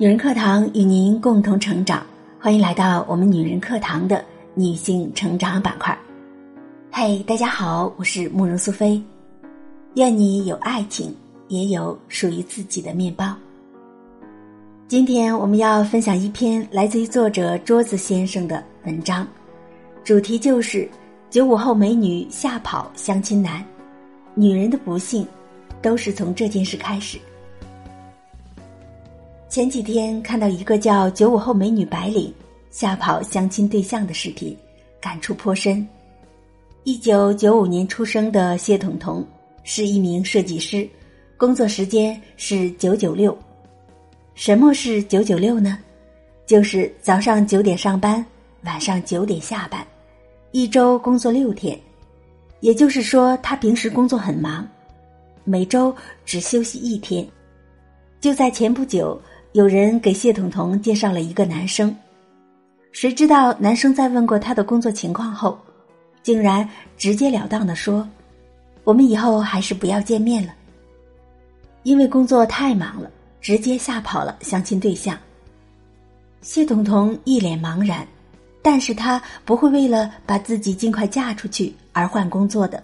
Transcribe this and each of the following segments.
女人课堂与您共同成长，欢迎来到我们女人课堂的女性成长板块。嘿，大家好，我是慕容苏菲。愿你有爱情，也有属于自己的面包。今天我们要分享一篇来自于作者桌子先生的文章，主题就是九五后美女吓跑相亲男，女人的不幸都是从这件事开始。前几天看到一个叫“九五后美女白领吓跑相亲对象”的视频，感触颇深。一九九五年出生的谢彤彤是一名设计师，工作时间是九九六。什么是九九六呢？就是早上九点上班，晚上九点下班，一周工作六天。也就是说，他平时工作很忙，每周只休息一天。就在前不久。有人给谢彤彤介绍了一个男生，谁知道男生在问过他的工作情况后，竟然直截了当的说：“我们以后还是不要见面了。”因为工作太忙了，直接吓跑了相亲对象。谢彤彤一脸茫然，但是他不会为了把自己尽快嫁出去而换工作的。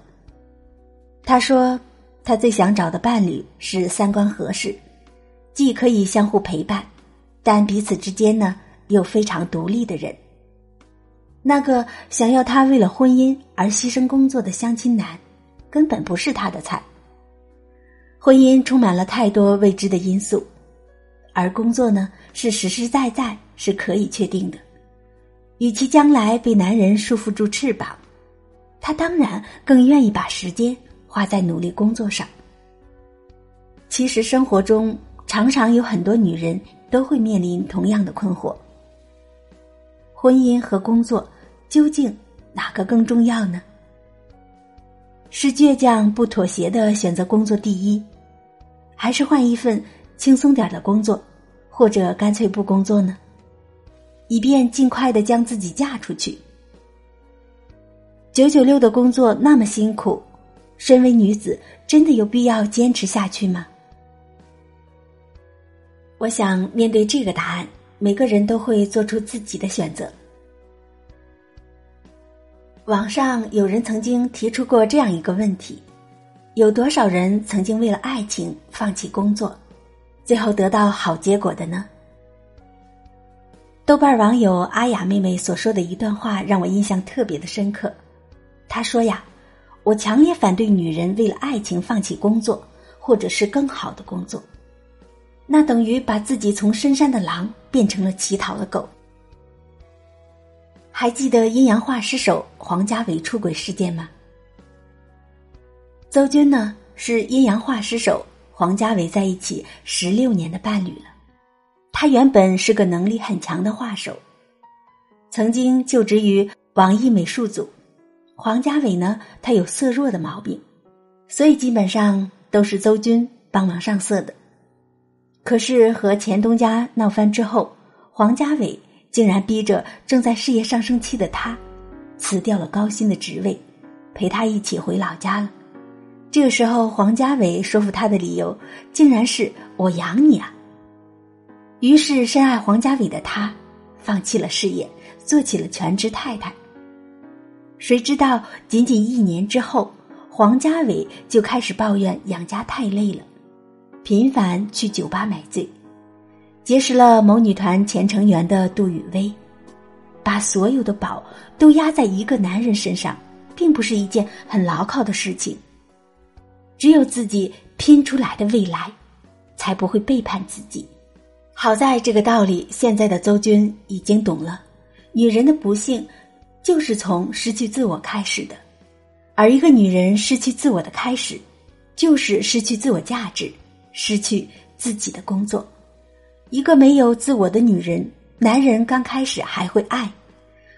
他说：“他最想找的伴侣是三观合适。”既可以相互陪伴，但彼此之间呢又非常独立的人。那个想要他为了婚姻而牺牲工作的相亲男，根本不是他的菜。婚姻充满了太多未知的因素，而工作呢是实实在在是可以确定的。与其将来被男人束缚住翅膀，他当然更愿意把时间花在努力工作上。其实生活中。常常有很多女人都会面临同样的困惑：婚姻和工作究竟哪个更重要呢？是倔强不妥协的选择工作第一，还是换一份轻松点的工作，或者干脆不工作呢？以便尽快的将自己嫁出去。九九六的工作那么辛苦，身为女子真的有必要坚持下去吗？我想面对这个答案，每个人都会做出自己的选择。网上有人曾经提出过这样一个问题：有多少人曾经为了爱情放弃工作，最后得到好结果的呢？豆瓣网友阿雅妹妹所说的一段话让我印象特别的深刻。她说呀：“我强烈反对女人为了爱情放弃工作，或者是更好的工作。”那等于把自己从深山的狼变成了乞讨的狗。还记得阴阳画师手黄家伟出轨事件吗？邹军呢是阴阳画师手黄家伟在一起十六年的伴侣了。他原本是个能力很强的画手，曾经就职于网易美术组。黄家伟呢，他有色弱的毛病，所以基本上都是邹军帮忙上色的。可是和钱东家闹翻之后，黄家伟竟然逼着正在事业上升期的他，辞掉了高薪的职位，陪他一起回老家了。这个时候，黄家伟说服他的理由竟然是我养你啊。于是，深爱黄家伟的他，放弃了事业，做起了全职太太。谁知道，仅仅一年之后，黄家伟就开始抱怨养家太累了。频繁去酒吧买醉，结识了某女团前成员的杜雨薇，把所有的宝都压在一个男人身上，并不是一件很牢靠的事情。只有自己拼出来的未来，才不会背叛自己。好在这个道理，现在的邹军已经懂了。女人的不幸，就是从失去自我开始的，而一个女人失去自我的开始，就是失去自我价值。失去自己的工作，一个没有自我的女人，男人刚开始还会爱，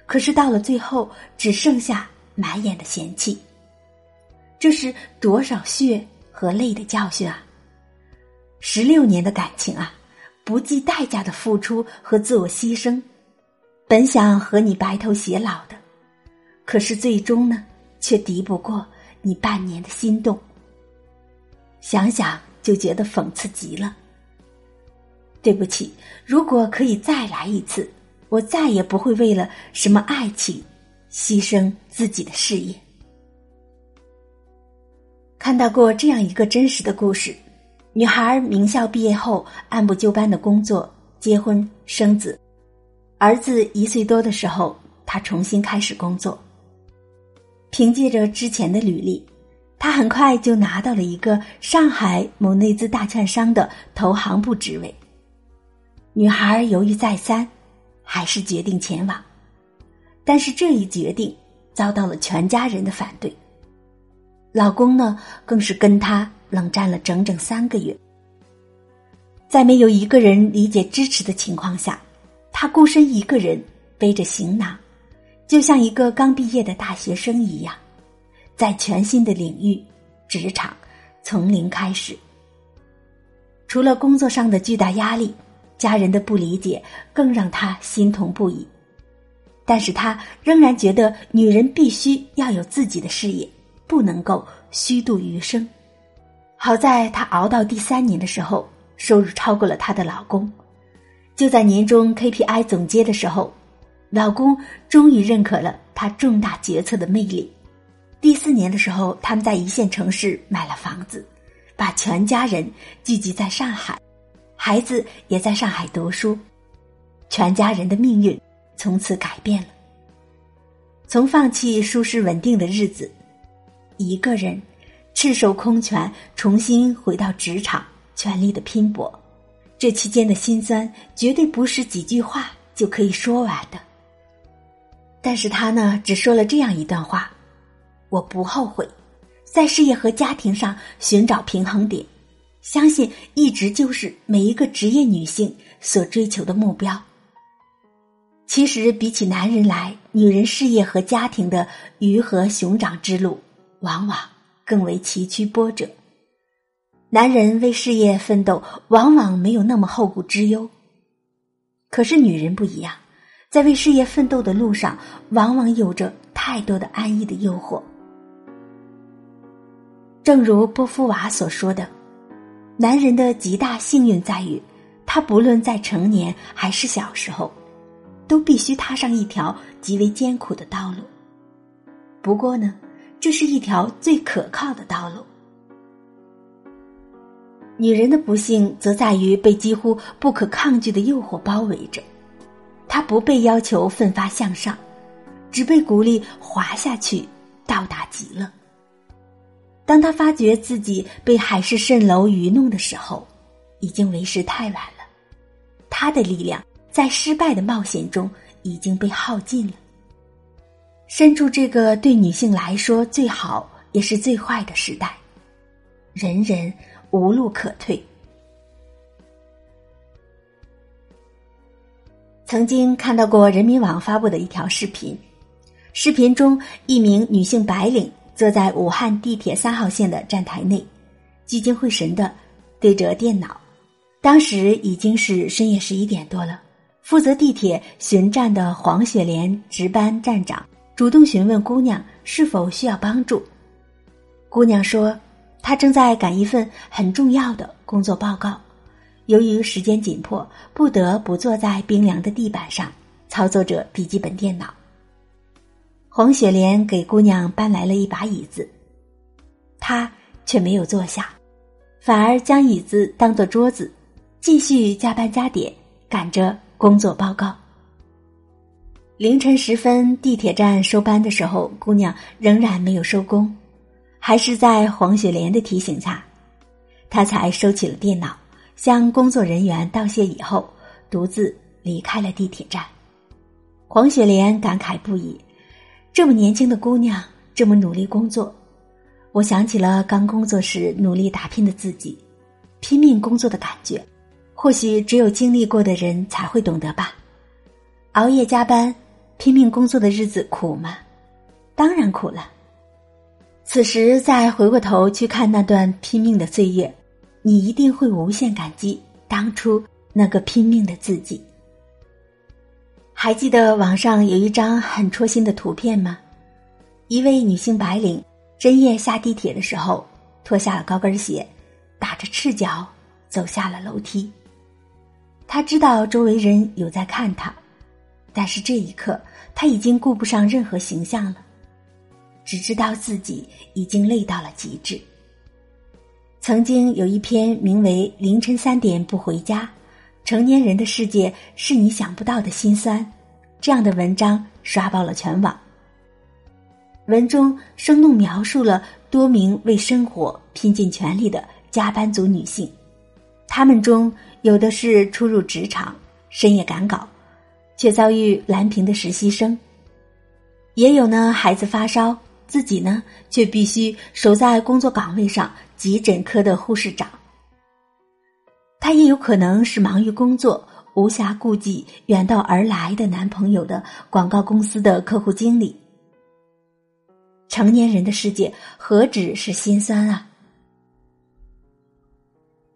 可是到了最后只剩下满眼的嫌弃。这是多少血和泪的教训啊！十六年的感情啊，不计代价的付出和自我牺牲，本想和你白头偕老的，可是最终呢，却敌不过你半年的心动。想想。就觉得讽刺极了。对不起，如果可以再来一次，我再也不会为了什么爱情牺牲自己的事业。看到过这样一个真实的故事：女孩名校毕业后，按部就班的工作、结婚、生子。儿子一岁多的时候，她重新开始工作。凭借着之前的履历，她很快就拿到了一个上海某内资大券商的投行部职位。女孩犹豫再三，还是决定前往。但是这一决定遭到了全家人的反对。老公呢，更是跟她冷战了整整三个月。在没有一个人理解支持的情况下，她孤身一个人背着行囊，就像一个刚毕业的大学生一样，在全新的领域——职场，从零开始。除了工作上的巨大压力。家人的不理解更让他心痛不已，但是他仍然觉得女人必须要有自己的事业，不能够虚度余生。好在她熬到第三年的时候，收入超过了她的老公。就在年终 KPI 总结的时候，老公终于认可了她重大决策的魅力。第四年的时候，他们在一线城市买了房子，把全家人聚集在上海。孩子也在上海读书，全家人的命运从此改变了。从放弃舒适稳定的日子，一个人赤手空拳重新回到职场，全力的拼搏，这期间的辛酸绝对不是几句话就可以说完的。但是他呢，只说了这样一段话：“我不后悔，在事业和家庭上寻找平衡点。”相信一直就是每一个职业女性所追求的目标。其实，比起男人来，女人事业和家庭的鱼和熊掌之路，往往更为崎岖波折。男人为事业奋斗，往往没有那么后顾之忧。可是，女人不一样，在为事业奋斗的路上，往往有着太多的安逸的诱惑。正如波伏娃所说的。男人的极大幸运在于，他不论在成年还是小时候，都必须踏上一条极为艰苦的道路。不过呢，这是一条最可靠的道路。女人的不幸则在于被几乎不可抗拒的诱惑包围着，她不被要求奋发向上，只被鼓励滑下去，到达极乐。当他发觉自己被海市蜃楼愚弄的时候，已经为时太晚了。他的力量在失败的冒险中已经被耗尽了。身处这个对女性来说最好也是最坏的时代，人人无路可退。曾经看到过人民网发布的一条视频，视频中一名女性白领。坐在武汉地铁三号线的站台内，聚精会神的对着电脑。当时已经是深夜十一点多了。负责地铁巡站的黄雪莲值班站长主动询问姑娘是否需要帮助。姑娘说，她正在赶一份很重要的工作报告，由于时间紧迫，不得不坐在冰凉的地板上操作着笔记本电脑。黄雪莲给姑娘搬来了一把椅子，她却没有坐下，反而将椅子当做桌子，继续加班加点赶着工作报告。凌晨时分，地铁站收班的时候，姑娘仍然没有收工，还是在黄雪莲的提醒下，她才收起了电脑，向工作人员道谢以后，独自离开了地铁站。黄雪莲感慨不已。这么年轻的姑娘，这么努力工作，我想起了刚工作时努力打拼的自己，拼命工作的感觉，或许只有经历过的人才会懂得吧。熬夜加班、拼命工作的日子苦吗？当然苦了。此时再回过头去看那段拼命的岁月，你一定会无限感激当初那个拼命的自己。还记得网上有一张很戳心的图片吗？一位女性白领深夜下地铁的时候，脱下了高跟鞋，打着赤脚走下了楼梯。她知道周围人有在看她，但是这一刻她已经顾不上任何形象了，只知道自己已经累到了极致。曾经有一篇名为《凌晨三点不回家》，成年人的世界是你想不到的心酸，这样的文章刷爆了全网。文中生动描述了多名为生活拼尽全力的加班族女性，她们中有的是初入职场、深夜赶稿，却遭遇蓝屏的实习生；也有呢孩子发烧，自己呢却必须守在工作岗位上急诊科的护士长。她也有可能是忙于工作、无暇顾及远道而来的男朋友的广告公司的客户经理。成年人的世界何止是心酸啊！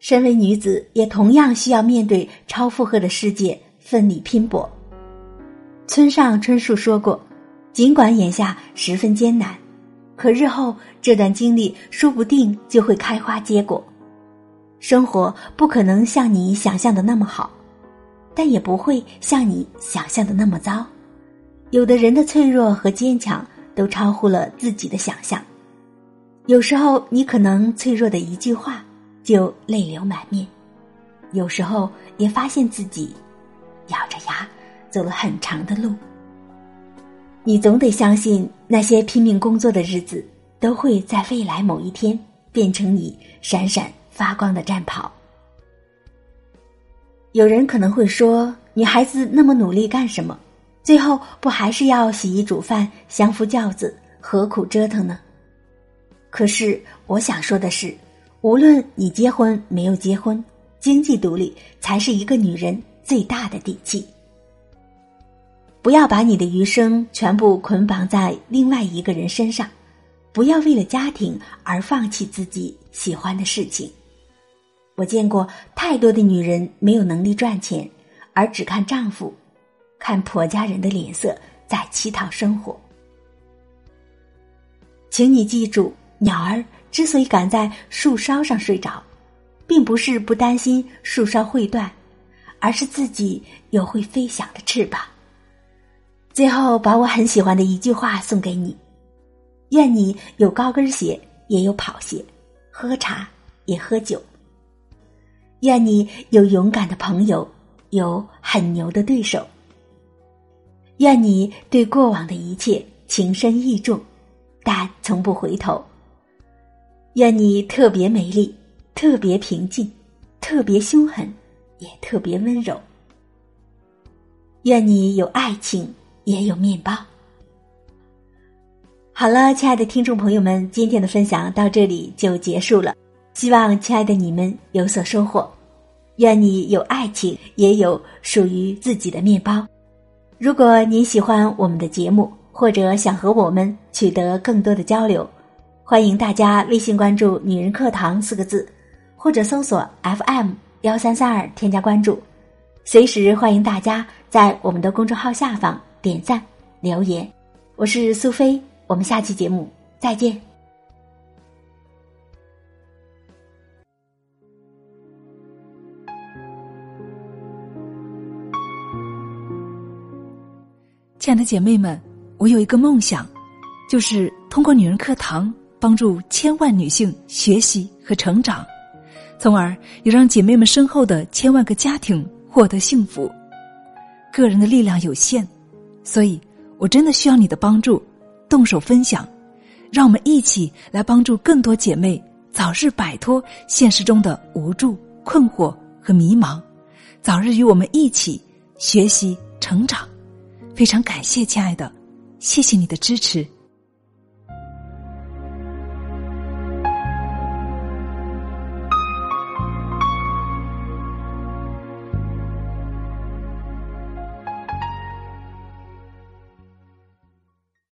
身为女子，也同样需要面对超负荷的世界，奋力拼搏。村上春树说过：“尽管眼下十分艰难，可日后这段经历说不定就会开花结果。生活不可能像你想象的那么好，但也不会像你想象的那么糟。有的人的脆弱和坚强。”都超乎了自己的想象。有时候，你可能脆弱的一句话就泪流满面；有时候，也发现自己咬着牙走了很长的路。你总得相信，那些拼命工作的日子，都会在未来某一天变成你闪闪发光的战袍。有人可能会说：“女孩子那么努力干什么？”最后不还是要洗衣煮饭、相夫教子，何苦折腾呢？可是我想说的是，无论你结婚没有结婚，经济独立才是一个女人最大的底气。不要把你的余生全部捆绑在另外一个人身上，不要为了家庭而放弃自己喜欢的事情。我见过太多的女人没有能力赚钱，而只看丈夫。看婆家人的脸色，在乞讨生活。请你记住，鸟儿之所以敢在树梢上睡着，并不是不担心树梢会断，而是自己有会飞翔的翅膀。最后，把我很喜欢的一句话送给你：愿你有高跟鞋，也有跑鞋；喝茶也喝酒。愿你有勇敢的朋友，有很牛的对手。愿你对过往的一切情深意重，但从不回头。愿你特别美丽，特别平静，特别凶狠，也特别温柔。愿你有爱情，也有面包。好了，亲爱的听众朋友们，今天的分享到这里就结束了。希望亲爱的你们有所收获。愿你有爱情，也有属于自己的面包。如果您喜欢我们的节目，或者想和我们取得更多的交流，欢迎大家微信关注“女人课堂”四个字，或者搜索 FM 幺三三二添加关注。随时欢迎大家在我们的公众号下方点赞留言。我是苏菲，我们下期节目再见。亲爱的姐妹们，我有一个梦想，就是通过女人课堂帮助千万女性学习和成长，从而也让姐妹们身后的千万个家庭获得幸福。个人的力量有限，所以我真的需要你的帮助，动手分享，让我们一起来帮助更多姐妹早日摆脱现实中的无助、困惑和迷茫，早日与我们一起学习成长。非常感谢，亲爱的，谢谢你的支持。